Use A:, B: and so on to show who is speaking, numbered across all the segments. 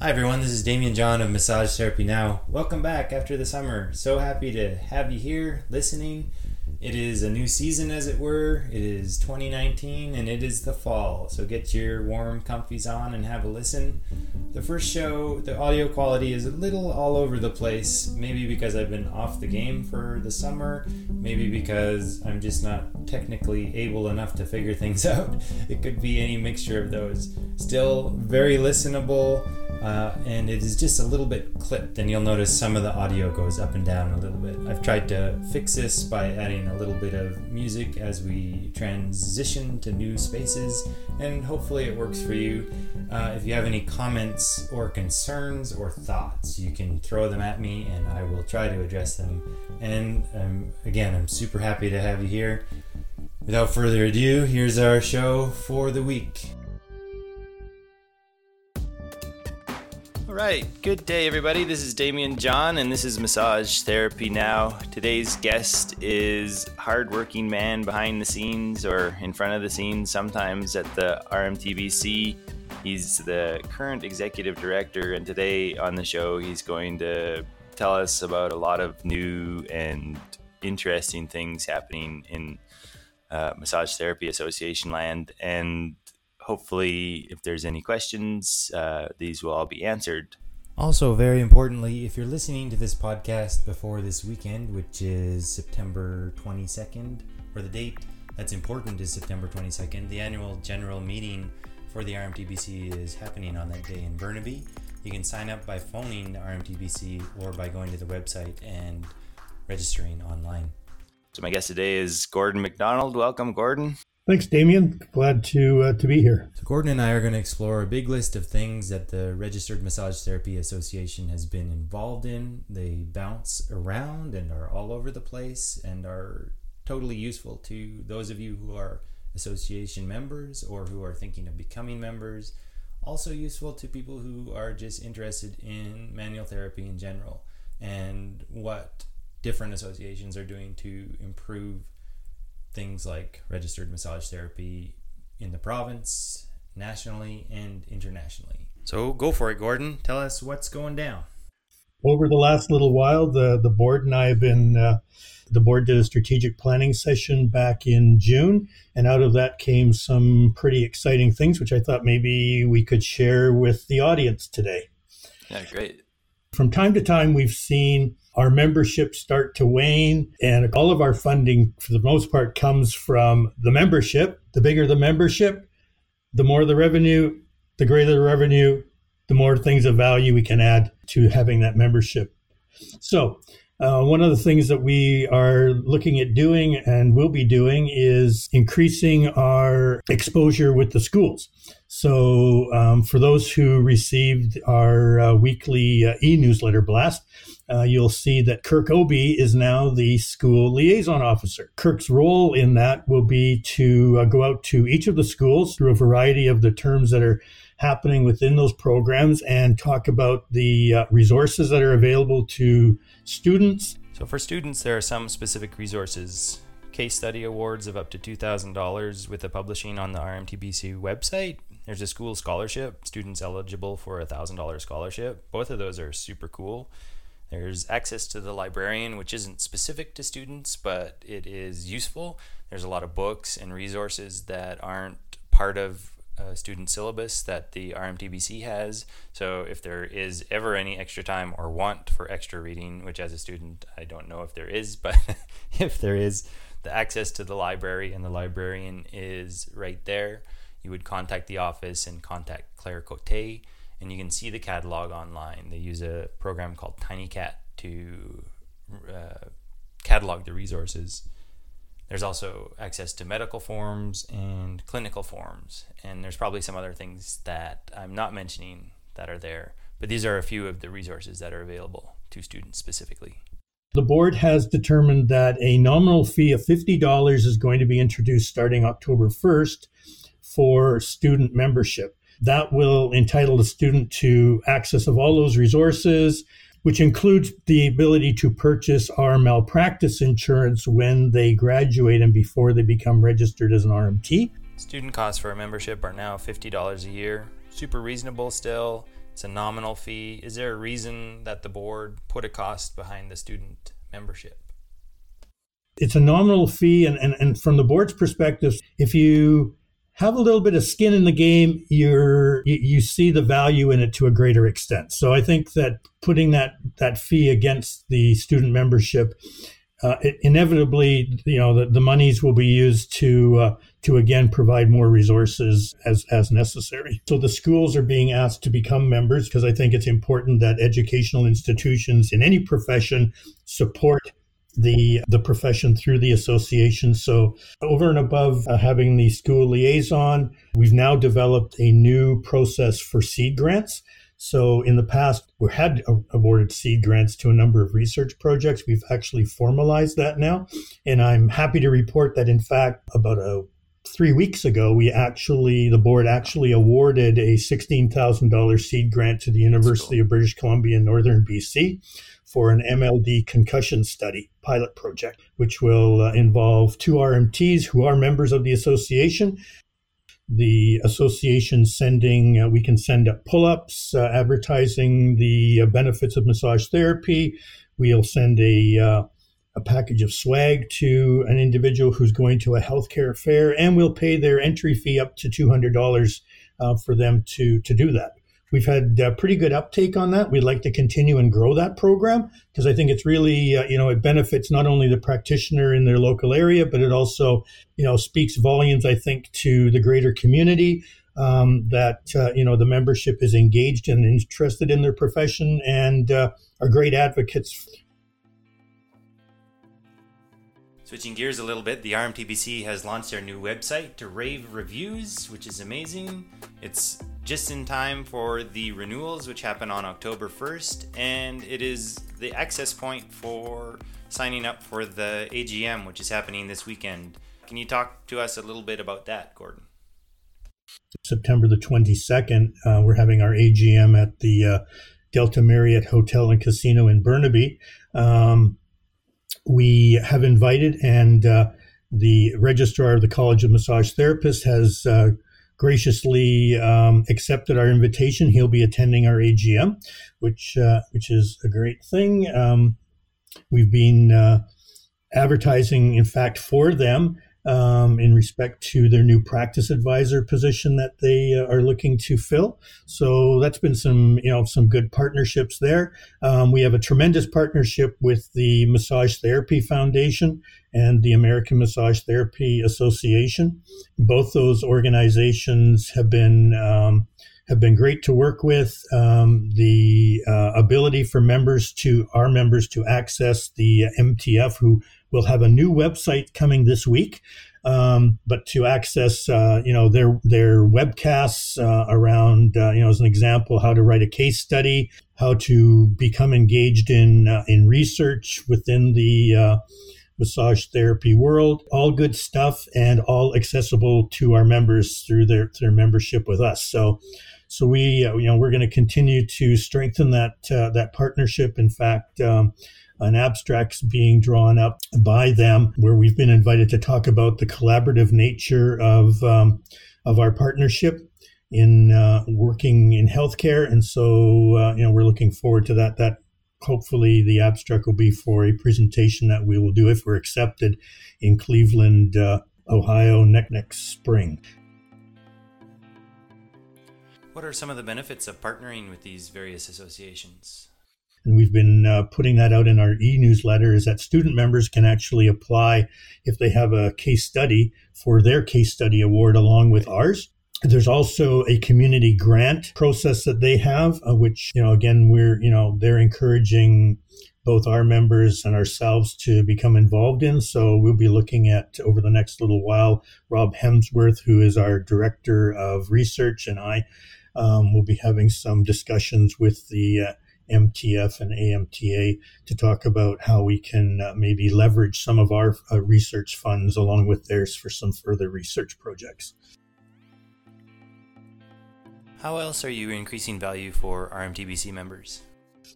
A: Hi everyone, this is Damien John of Massage Therapy Now. Welcome back after the summer. So happy to have you here listening. It is a new season, as it were. It is 2019 and it is the fall. So get your warm comfies on and have a listen. The first show, the audio quality is a little all over the place. Maybe because I've been off the game for the summer. Maybe because I'm just not technically able enough to figure things out. It could be any mixture of those. Still very listenable. Uh, and it is just a little bit clipped, and you'll notice some of the audio goes up and down a little bit. I've tried to fix this by adding a little bit of music as we transition to new spaces, and hopefully it works for you. Uh, if you have any comments or concerns or thoughts, you can throw them at me, and I will try to address them. And um, again, I'm super happy to have you here. Without further ado, here's our show for the week. All right, good day, everybody. This is Damien John, and this is Massage Therapy Now. Today's guest is hardworking man behind the scenes or in front of the scenes, sometimes at the RMTBC. He's the current executive director, and today on the show, he's going to tell us about a lot of new and interesting things happening in uh, Massage Therapy Association land. And hopefully, if there's any questions, uh, these will all be answered. Also, very importantly, if you're listening to this podcast before this weekend, which is September 22nd, or the date that's important is September 22nd, the annual general meeting for the RMTBC is happening on that day in Burnaby. You can sign up by phoning the RMTBC or by going to the website and registering online. So, my guest today is Gordon McDonald. Welcome, Gordon.
B: Thanks, Damien. Glad to uh, to be here.
A: So Gordon and I are going to explore a big list of things that the Registered Massage Therapy Association has been involved in. They bounce around and are all over the place and are totally useful to those of you who are association members or who are thinking of becoming members. Also useful to people who are just interested in manual therapy in general and what different associations are doing to improve things like registered massage therapy in the province, nationally, and internationally. So go for it, Gordon. Tell us what's going down.
B: Over the last little while, the, the board and I have been, uh, the board did a strategic planning session back in June, and out of that came some pretty exciting things, which I thought maybe we could share with the audience today.
A: Yeah, great.
B: From time to time, we've seen our memberships start to wane and all of our funding for the most part comes from the membership. The bigger the membership the more the revenue the greater the revenue the more things of value we can add to having that membership. So uh, one of the things that we are looking at doing and will be doing is increasing our exposure with the schools. So, um, for those who received our uh, weekly uh, e newsletter blast, uh, you'll see that Kirk Obi is now the school liaison officer. Kirk's role in that will be to uh, go out to each of the schools through a variety of the terms that are happening within those programs and talk about the uh, resources that are available to students.
A: So, for students, there are some specific resources case study awards of up to $2,000 with the publishing on the RMTBC website. There's a school scholarship, students eligible for a $1,000 scholarship. Both of those are super cool. There's access to the librarian, which isn't specific to students, but it is useful. There's a lot of books and resources that aren't part of a student syllabus that the RMTBC has. So if there is ever any extra time or want for extra reading, which as a student I don't know if there is, but if there is, the access to the library and the librarian is right there. You would contact the office and contact Claire Cote and you can see the catalog online. They use a program called TinyCat to uh, catalog the resources. There's also access to medical forms and clinical forms, and there's probably some other things that I'm not mentioning that are there, but these are a few of the resources that are available to students specifically.
B: The board has determined that a nominal fee of $50 is going to be introduced starting October 1st for student membership. That will entitle the student to access of all those resources, which includes the ability to purchase our malpractice insurance when they graduate and before they become registered as an RMT.
A: Student costs for a membership are now $50 a year. Super reasonable still. It's a nominal fee. Is there a reason that the board put a cost behind the student membership?
B: It's a nominal fee, and, and, and from the board's perspective, if you have a little bit of skin in the game, you're you, you, see the value in it to a greater extent. So I think that putting that that fee against the student membership, uh, inevitably, you know, the, the monies will be used to uh, to again provide more resources as as necessary. So the schools are being asked to become members because I think it's important that educational institutions in any profession support the the profession through the association. So over and above uh, having the school liaison, we've now developed a new process for seed grants. So in the past, we had awarded seed grants to a number of research projects. We've actually formalized that now, and I'm happy to report that in fact about a three weeks ago, we actually, the board actually awarded a $16,000 seed grant to the University cool. of British Columbia in Northern BC for an MLD concussion study pilot project, which will uh, involve two RMTs who are members of the association. The association sending, uh, we can send up pull ups uh, advertising the uh, benefits of massage therapy. We'll send a uh, a package of swag to an individual who's going to a healthcare fair, and we'll pay their entry fee up to $200 uh, for them to, to do that. We've had uh, pretty good uptake on that. We'd like to continue and grow that program because I think it's really, uh, you know, it benefits not only the practitioner in their local area, but it also, you know, speaks volumes, I think, to the greater community um, that, uh, you know, the membership is engaged and interested in their profession and uh, are great advocates
A: Switching gears a little bit, the RMTBC has launched their new website to rave reviews, which is amazing. It's just in time for the renewals, which happen on October 1st, and it is the access point for signing up for the AGM, which is happening this weekend. Can you talk to us a little bit about that, Gordon?
B: September the 22nd, uh, we're having our AGM at the uh, Delta Marriott Hotel and Casino in Burnaby. Um, we have invited, and uh, the registrar of the College of Massage Therapists has uh, graciously um, accepted our invitation. He'll be attending our AGM, which uh, which is a great thing. Um, we've been uh, advertising, in fact, for them um, in respect to their new practice advisor position that they uh, are looking to fill. So that's been some, you know, some good partnerships there. Um, we have a tremendous partnership with the Massage Therapy Foundation and the American Massage Therapy Association. Both those organizations have been um, have been great to work with. Um, the uh, ability for members to our members to access the MTF, who will have a new website coming this week. Um, but to access, uh, you know, their their webcasts uh, around, uh, you know, as an example, how to write a case study, how to become engaged in uh, in research within the uh, massage therapy world, all good stuff, and all accessible to our members through their their membership with us. So, so we, uh, you know, we're going to continue to strengthen that that partnership. In fact. Um, an abstracts being drawn up by them where we've been invited to talk about the collaborative nature of um, of our partnership in uh, working in healthcare. And so uh, you know we're looking forward to that. That hopefully the abstract will be for a presentation that we will do if we're accepted in Cleveland uh, Ohio next next spring.
A: What are some of the benefits of partnering with these various associations
B: and we've been uh, putting that out in our e-newsletter is that student members can actually apply if they have a case study for their case study award along with ours. There's also a community grant process that they have uh, which you know again we're you know they're encouraging both our members and ourselves to become involved in. So we'll be looking at over the next little while rob hemsworth who is our director of research and i um, will be having some discussions with the uh, MTF and AMTA to talk about how we can uh, maybe leverage some of our uh, research funds along with theirs for some further research projects.
A: How else are you increasing value for RMTBC members?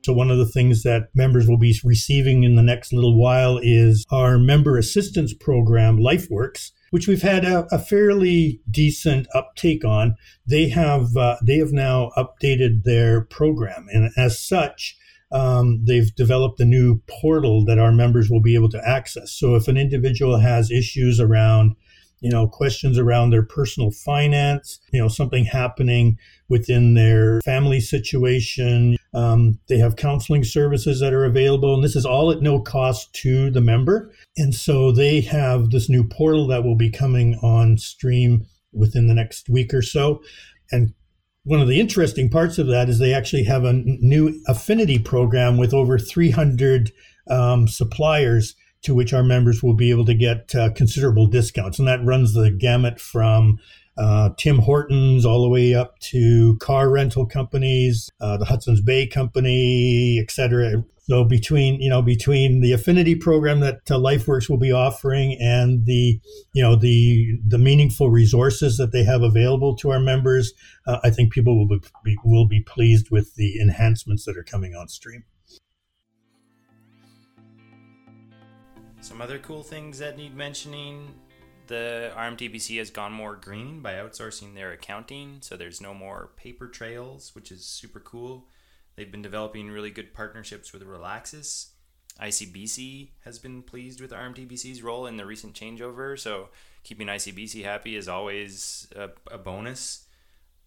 B: So, one of the things that members will be receiving in the next little while is our member assistance program, LifeWorks, which we've had a, a fairly decent uptake on. They have uh, they have now updated their program, and as such, um, they've developed a new portal that our members will be able to access. So, if an individual has issues around you know, questions around their personal finance, you know, something happening within their family situation. Um, they have counseling services that are available, and this is all at no cost to the member. And so they have this new portal that will be coming on stream within the next week or so. And one of the interesting parts of that is they actually have a new affinity program with over 300 um, suppliers to which our members will be able to get uh, considerable discounts. And that runs the gamut from uh, Tim Hortons all the way up to car rental companies, uh, the Hudson's Bay Company, et cetera. So between you know between the affinity program that uh, LifeWorks will be offering and the you know the the meaningful resources that they have available to our members, uh, I think people will be will be pleased with the enhancements that are coming on stream.
A: Some other cool things that need mentioning the RMTBC has gone more green by outsourcing their accounting, so there's no more paper trails, which is super cool. They've been developing really good partnerships with Relaxis. ICBC has been pleased with RMTBC's role in the recent changeover, so keeping ICBC happy is always a, a bonus.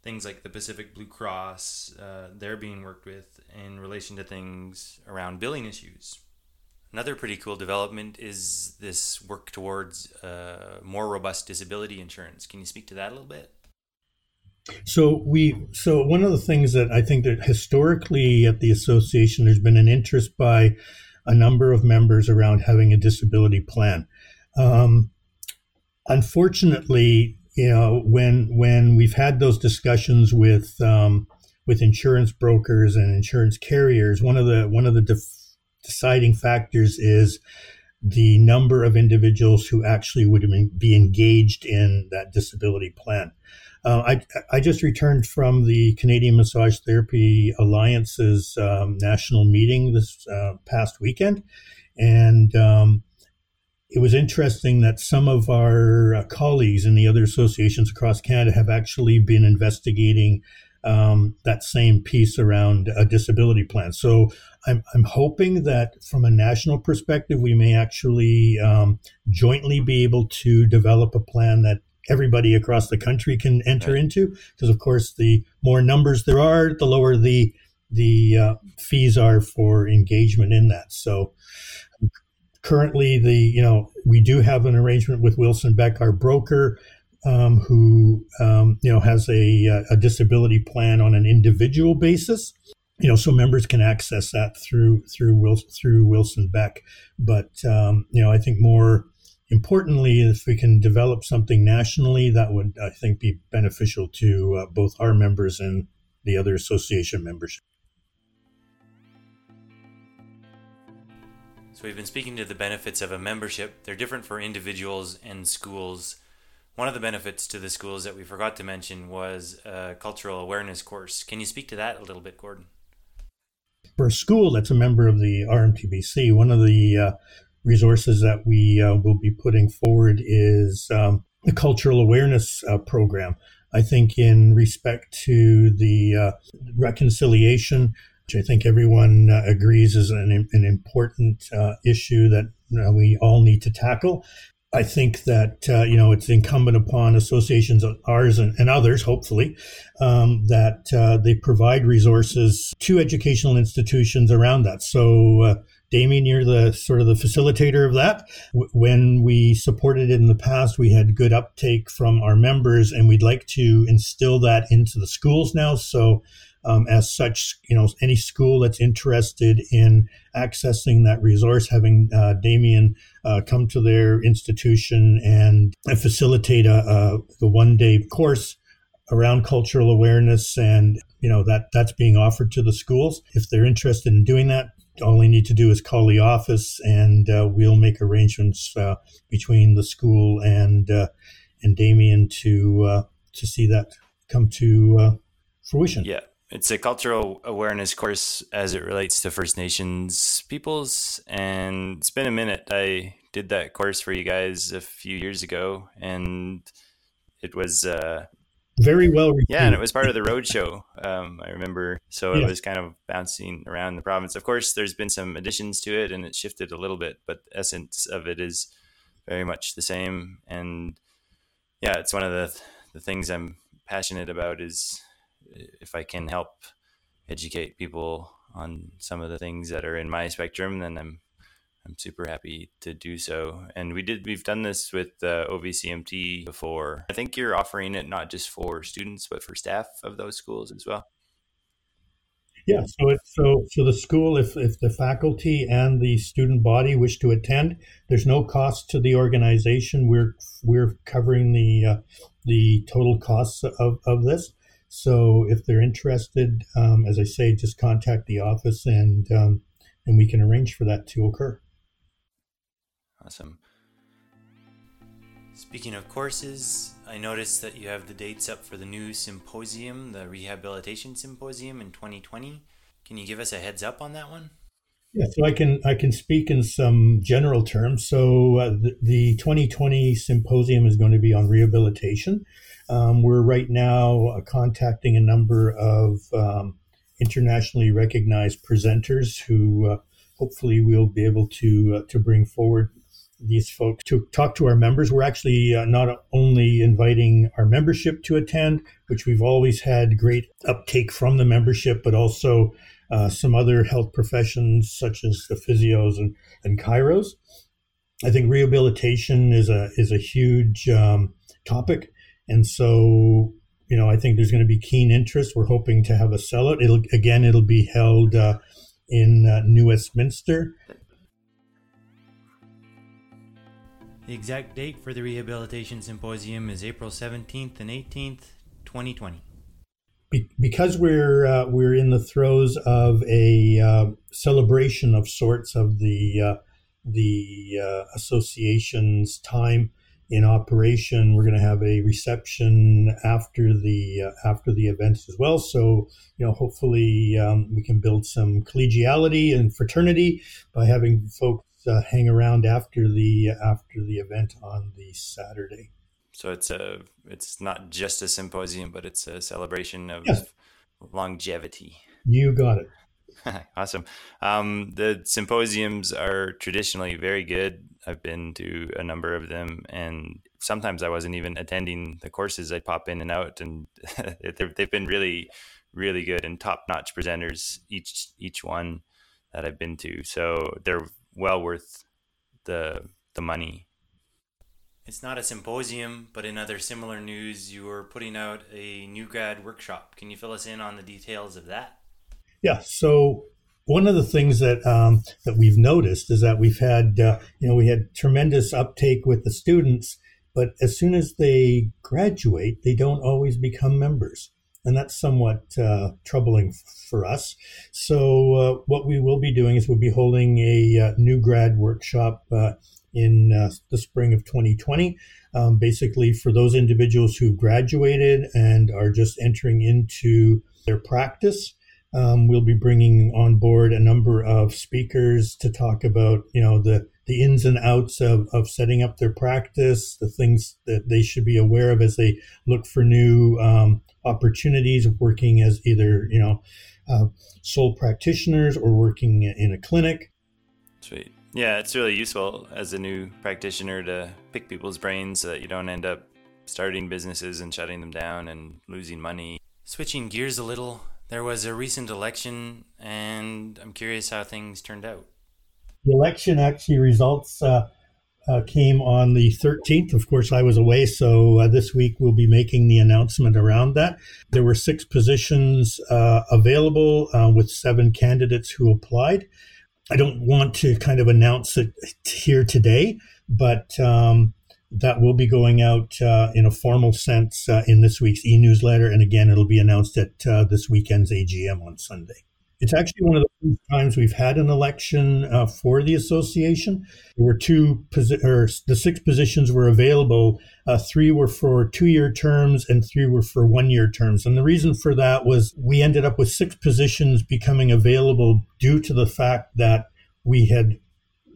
A: Things like the Pacific Blue Cross, uh, they're being worked with in relation to things around billing issues, Another pretty cool development is this work towards uh, more robust disability insurance. Can you speak to that a little bit?
B: So we so one of the things that I think that historically at the association there's been an interest by a number of members around having a disability plan. Um, unfortunately, you know when when we've had those discussions with um, with insurance brokers and insurance carriers, one of the one of the def- deciding factors is the number of individuals who actually would be engaged in that disability plan. Uh, I, I just returned from the Canadian Massage Therapy Alliance's um, national meeting this uh, past weekend, and um, it was interesting that some of our uh, colleagues in the other associations across Canada have actually been investigating um, that same piece around a disability plan. So I'm, I'm hoping that from a national perspective, we may actually um, jointly be able to develop a plan that everybody across the country can enter right. into. Because of course, the more numbers there are, the lower the the uh, fees are for engagement in that. So currently, the you know we do have an arrangement with Wilson Beck, our broker um, who um, you know has a, uh, a disability plan on an individual basis. You know, so members can access that through through Wilson, through Wilson Beck. But um, you know, I think more importantly, if we can develop something nationally, that would I think be beneficial to uh, both our members and the other association members.
A: So we've been speaking to the benefits of a membership. They're different for individuals and schools one of the benefits to the schools that we forgot to mention was a cultural awareness course. Can you speak to that a little bit, Gordon?
B: For a school that's a member of the RMTBC, one of the uh, resources that we uh, will be putting forward is um, the cultural awareness uh, program. I think, in respect to the uh, reconciliation, which I think everyone uh, agrees is an, an important uh, issue that we all need to tackle. I think that uh, you know it's incumbent upon associations, ours and, and others, hopefully, um, that uh, they provide resources to educational institutions around that. So, uh, Damien, you're the sort of the facilitator of that. W- when we supported it in the past, we had good uptake from our members, and we'd like to instill that into the schools now. So um, as such, you know, any school that's interested in accessing that resource, having uh, Damien uh, come to their institution and facilitate a, a the one day course around cultural awareness, and you know that that's being offered to the schools. If they're interested in doing that, all they need to do is call the office, and uh, we'll make arrangements uh, between the school and uh, and Damien to uh, to see that come to fruition.
A: Yeah It's a cultural awareness course as it relates to First Nations peoples. And it's been a minute. I did that course for you guys a few years ago. And it was uh,
B: very well received.
A: Yeah, and it was part of the roadshow. Um, I remember, so it was kind of bouncing around the province. Of course, there's been some additions to it, and it shifted a little bit, but the essence of it is very much the same. And yeah, it's one of the the things I'm passionate about is if I can help educate people on some of the things that are in my spectrum, then I'm I'm super happy to do so. And we did we've done this with uh, OVCMT before. I think you're offering it not just for students but for staff of those schools as well.
B: Yeah, so it's so so the school, if if the faculty and the student body wish to attend, there's no cost to the organization. We're we're covering the uh, the total costs of of this. So if they're interested, um, as I say, just contact the office and um, and we can arrange for that to occur.
A: Awesome. Speaking of courses, I noticed that you have the dates up for the new symposium, the Rehabilitation Symposium in 2020. Can you give us a heads up on that one?
B: Yeah, so I can I can speak in some general terms. So uh, the, the, 2020 symposium is going to be on rehabilitation. Um, we're right now uh, contacting a number of um, internationally recognized presenters who uh, hopefully we'll be able to uh, to bring forward these folks to talk to our members. We're actually uh, not only inviting our membership to attend, which we've always had great uptake from the membership, but also uh, some other health professions such as the physios and, and chiros. I think rehabilitation is a is a huge um, topic, and so you know I think there's going to be keen interest. We're hoping to have a sellout. It'll again it'll be held uh, in uh, New Westminster
A: The exact date for the Rehabilitation Symposium is April 17th and 18th, 2020.
B: Because we're uh, we're in the throes of a uh, celebration of sorts of the uh, the uh, association's time in operation, we're going to have a reception after the uh, after the event as well. So you know, hopefully um, we can build some collegiality and fraternity by having folks uh, hang around after the after the event on the Saturday.
A: So it's a it's not just a symposium, but it's a celebration of yes. longevity.
B: You got it.
A: awesome. Um, the symposiums are traditionally very good. I've been to a number of them, and sometimes I wasn't even attending the courses. I pop in and out, and they've been really, really good and top notch presenters each each one that I've been to. So they're well worth the the money. It's not a symposium, but in other similar news, you are putting out a new grad workshop. Can you fill us in on the details of that?
B: Yeah. So one of the things that um, that we've noticed is that we've had uh, you know we had tremendous uptake with the students, but as soon as they graduate, they don't always become members and that's somewhat uh, troubling for us. So, uh, what we will be doing is we'll be holding a uh, new grad workshop uh, in uh, the spring of 2020. Um, basically, for those individuals who graduated and are just entering into their practice, um, we'll be bringing on board a number of speakers to talk about, you know, the the ins and outs of, of setting up their practice, the things that they should be aware of as they look for new um, opportunities of working as either you know uh, sole practitioners or working in a clinic.
A: Sweet. Yeah, it's really useful as a new practitioner to pick people's brains so that you don't end up starting businesses and shutting them down and losing money. Switching gears a little, there was a recent election, and I'm curious how things turned out.
B: The election actually results uh, uh, came on the 13th. Of course, I was away, so uh, this week we'll be making the announcement around that. There were six positions uh, available uh, with seven candidates who applied. I don't want to kind of announce it here today, but um, that will be going out uh, in a formal sense uh, in this week's e newsletter. And again, it'll be announced at this weekend's AGM on Sunday. It's actually one of the first times we've had an election uh, for the association. There were two, posi- or the six positions were available. Uh, three were for two year terms and three were for one year terms. And the reason for that was we ended up with six positions becoming available due to the fact that we had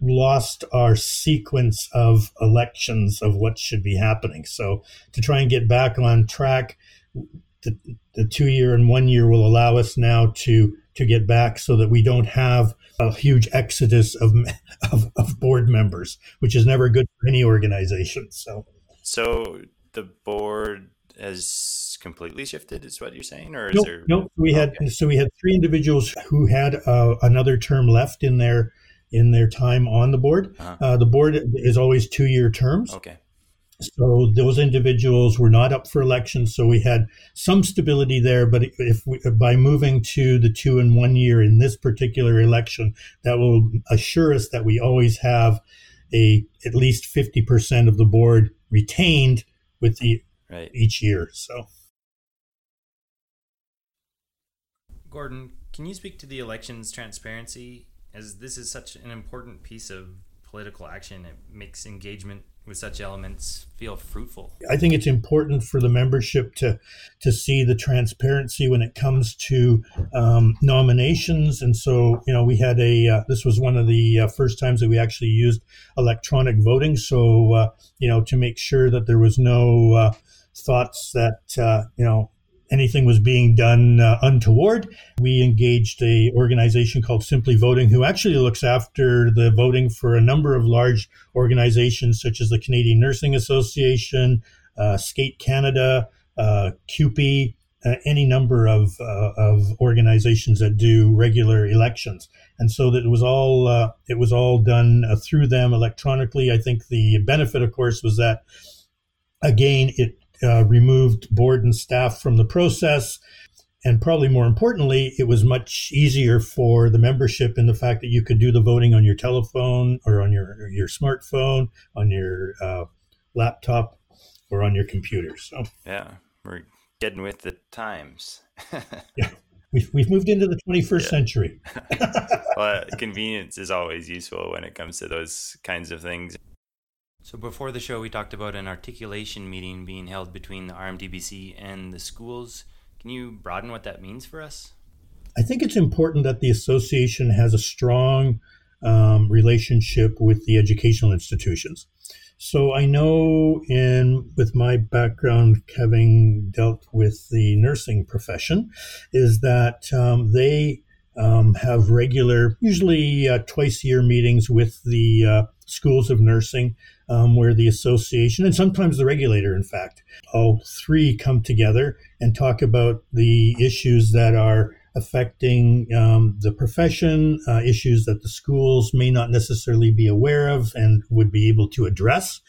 B: lost our sequence of elections of what should be happening. So to try and get back on track, the, the two year and one year will allow us now to to get back so that we don't have a huge exodus of, of, of board members, which is never good for any organization. So,
A: so the board has completely shifted, is what you're saying, or is
B: nope,
A: there?
B: Nope. We had okay. so we had three individuals who had uh, another term left in their in their time on the board. Uh-huh. Uh, the board is always two year terms.
A: Okay.
B: So those individuals were not up for election. So we had some stability there. But if we, by moving to the two and one year in this particular election, that will assure us that we always have a at least fifty percent of the board retained with the right. each year. So,
A: Gordon, can you speak to the elections transparency? As this is such an important piece of political action, it makes engagement with such elements feel fruitful?
B: I think it's important for the membership to to see the transparency when it comes to um, nominations. And so, you know, we had a uh, this was one of the uh, first times that we actually used electronic voting. So, uh, you know, to make sure that there was no uh, thoughts that uh, you know anything was being done uh, untoward. We engaged a organization called Simply Voting, who actually looks after the voting for a number of large organizations such as the Canadian Nursing Association, uh, Skate Canada, uh, CUPE, uh, any number of uh, of organizations that do regular elections, and so that it was all uh, it was all done uh, through them electronically. I think the benefit, of course, was that again it uh, removed board and staff from the process. And probably more importantly, it was much easier for the membership in the fact that you could do the voting on your telephone or on your your smartphone, on your uh, laptop, or on your computer. So
A: yeah, we're getting with the times.
B: yeah, we've, we've moved into the 21st yeah. century.
A: well, convenience is always useful when it comes to those kinds of things. So before the show, we talked about an articulation meeting being held between the RMTBC and the schools. Can you broaden what that means for us?
B: I think it's important that the association has a strong um, relationship with the educational institutions. So I know in with my background having dealt with the nursing profession, is that um, they um, have regular, usually uh, twice a year meetings with the uh, schools of nursing um, where the association and sometimes the regulator, in fact, all three come together and talk about the issues that are affecting um, the profession, uh, issues that the schools may not necessarily be aware of and would be able to address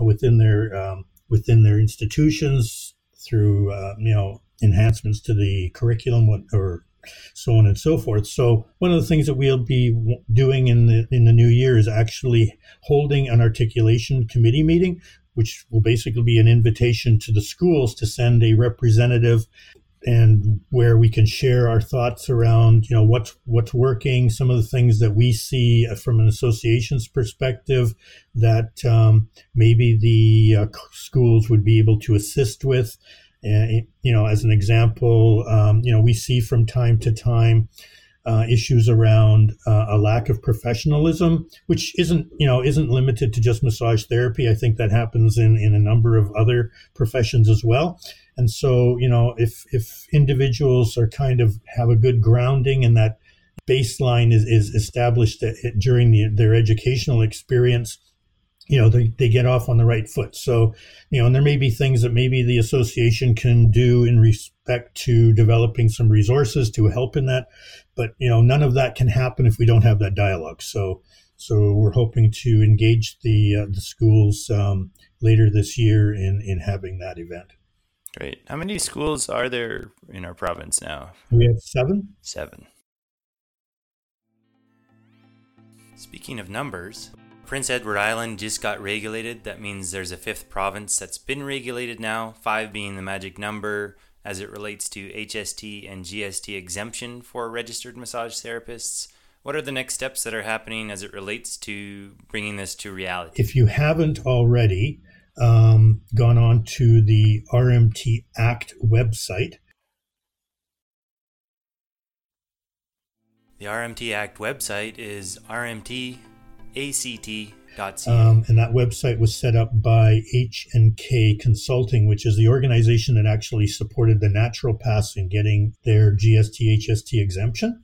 B: uh, within their um, within their institutions through uh, you know enhancements to the curriculum or so on and so forth. So one of the things that we'll be doing in the in the new year is actually holding an articulation committee meeting, which will basically be an invitation to the schools to send a representative and where we can share our thoughts around you know what's what's working some of the things that we see from an association's perspective that um, maybe the uh, schools would be able to assist with and, you know, as an example, um, you know, we see from time to time uh, issues around uh, a lack of professionalism, which isn't, you know, isn't limited to just massage therapy. I think that happens in, in a number of other professions as well. And so, you know, if if individuals are kind of have a good grounding and that baseline is, is established during the, their educational experience, you know they, they get off on the right foot. So you know and there may be things that maybe the association can do in respect to developing some resources to help in that. But you know none of that can happen if we don't have that dialogue. So so we're hoping to engage the uh, the schools um, later this year in in having that event.
A: Great. How many schools are there in our province now?
B: We have seven.
A: Seven. Speaking of numbers Prince Edward Island just got regulated. That means there's a fifth province that's been regulated now, five being the magic number. as it relates to HST and GST exemption for registered massage therapists? What are the next steps that are happening as it relates to bringing this to reality?
B: If you haven't already um, gone on to the RMT Act website,
A: the RMT Act website is rmtact.ca.
B: Um, and that website was set up by H&K Consulting, which is the organization that actually supported the naturopaths in getting their GST HST exemption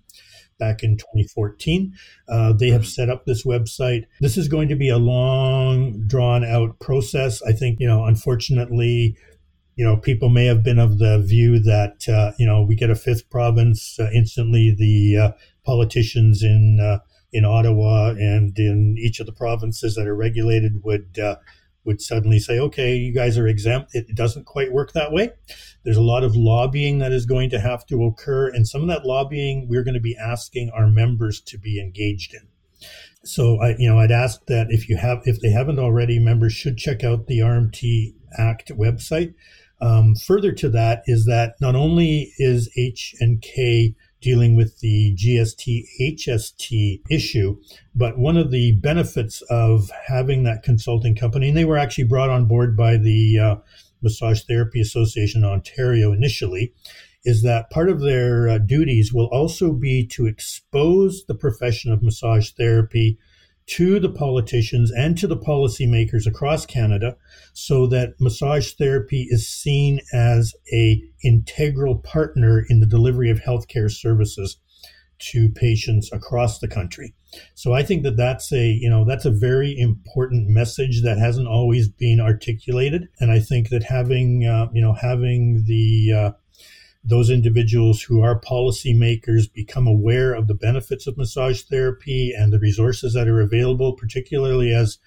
B: back in 2014. Uh, they have set up this website. This is going to be a long, drawn out process. I think, you know, unfortunately, you know, people may have been of the view that, uh, you know, we get a fifth province, uh, instantly the uh, politicians in uh, in Ottawa and in each of the provinces that are regulated would uh, would suddenly say, okay, you guys are exempt. It doesn't quite work that way. There's a lot of lobbying that is going to have to occur. And some of that lobbying we're going to be asking our members to be engaged in. So I, you know, I'd ask that if you have, if they haven't already, members should check out the RMT Act website. Um, further to that is that not only is H and K dealing with the GST HST issue. But one of the benefits of having that consulting company, and they were actually brought on board by the uh, Massage Therapy Association Ontario initially, is that part of their uh, duties will also be to expose the profession of massage therapy to the politicians and to the policymakers across Canada so that massage therapy is seen as a integral partner in the delivery of healthcare services to patients across the country. So I think that that's a, you know, that's a very important message that hasn't always been articulated and I think that having uh, you know having the uh, those individuals who are policymakers become aware of the benefits of massage therapy and the resources that are available, particularly as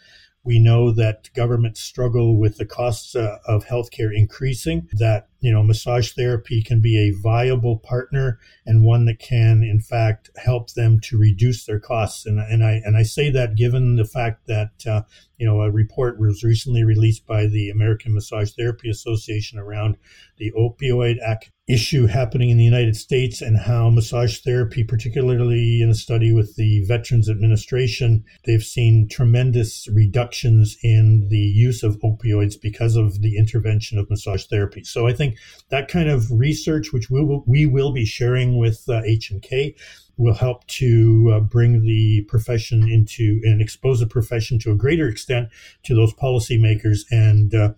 B: we know that governments struggle with the costs uh, of healthcare increasing, that you know, massage therapy can be a viable partner and one that can, in fact, help them to reduce their costs. And, and I and I say that given the fact that uh, you know a report was recently released by the American Massage Therapy Association around the opioid issue happening in the United States and how massage therapy, particularly in a study with the Veterans Administration, they've seen tremendous reductions in the use of opioids because of the intervention of massage therapy. So I think that kind of research, which we will, we will be sharing with uh, H&K, will help to uh, bring the profession into and expose the profession to a greater extent to those policymakers. And uh,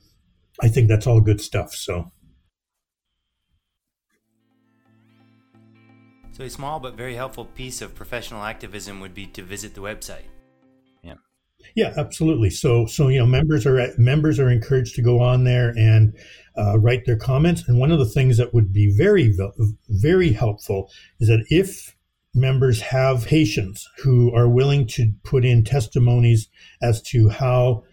B: I think that's all good stuff. So.
A: So, a small but very helpful piece of professional activism would be to visit the website.
B: Yeah. Absolutely. So, so you know, members are members are encouraged to go on there and uh, write their comments. And one of the things that would be very, very helpful is that if members have patients who are willing to put in testimonies as to how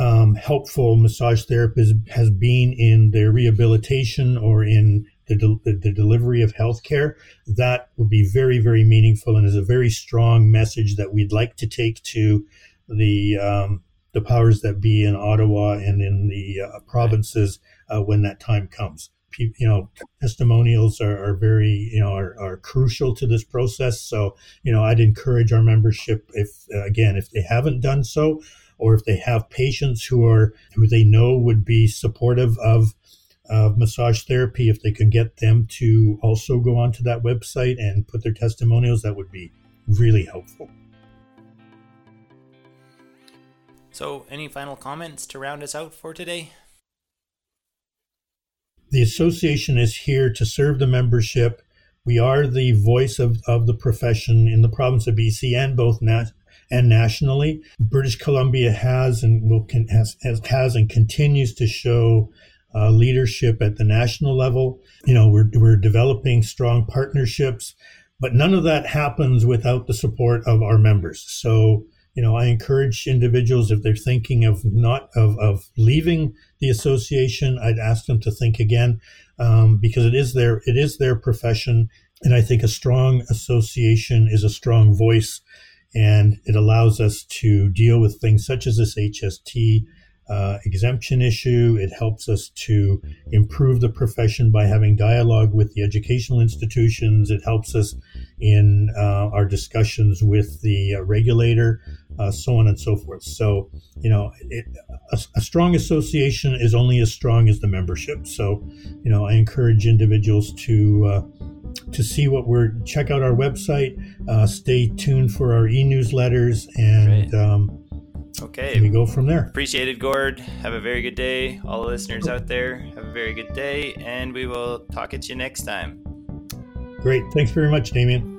B: um, helpful massage therapy has been in their rehabilitation or in the, de- the delivery of healthcare, that would be very, very meaningful and is a very strong message that we'd like to take to the um, the powers that be in Ottawa and in the uh, provinces uh, when that time comes. you know, testimonials are, are very, you know, are, are, crucial to this process. So, you know, I'd encourage our membership if, again, if they haven't done so, or if they have patients who are who they know would be supportive of of massage therapy, if they can get them to also go onto that website and put their testimonials, that would be really helpful.
A: So, any final comments to round us out for today?
B: The association is here to serve the membership. We are the voice of, of the profession in the province of BC and both nat- and nationally. British Columbia has and will has, has, has and continues to show uh, leadership at the national level. You know, we're, we're developing strong partnerships, but none of that happens without the support of our members. So you know, I encourage individuals if they're thinking of not of, of leaving the association, I'd ask them to think again um, because it is their it is their profession, and I think a strong association is a strong voice, and it allows us to deal with things such as this HST uh, exemption issue. It helps us to improve the profession by having dialogue with the educational institutions. It helps us in uh, our discussions with the uh, regulator, uh, so on and so forth. So, you know, it, a, a, strong association is only as strong as the membership. So, you know, I encourage individuals to uh, to see what we're check out our website. Uh, stay tuned for our e-newsletters and. Um,
A: Okay.
B: We go from there.
A: Appreciated, Gord. Have a very good day. All the listeners out there, have a very good day, and we will talk at you next time.
B: Great. Thanks very much, Damien.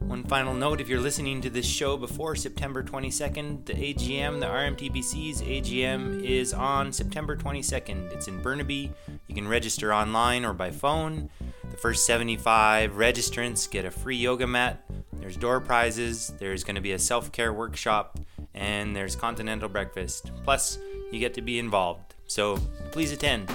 A: One final note if you're listening to this show before September 22nd, the AGM, the RMTBC's AGM, is on September 22nd. It's in Burnaby. You can register online or by phone. The first 75 registrants get a free yoga mat. There's door prizes. There's going to be a self care workshop. And there's continental breakfast. Plus, you get to be involved. So please attend.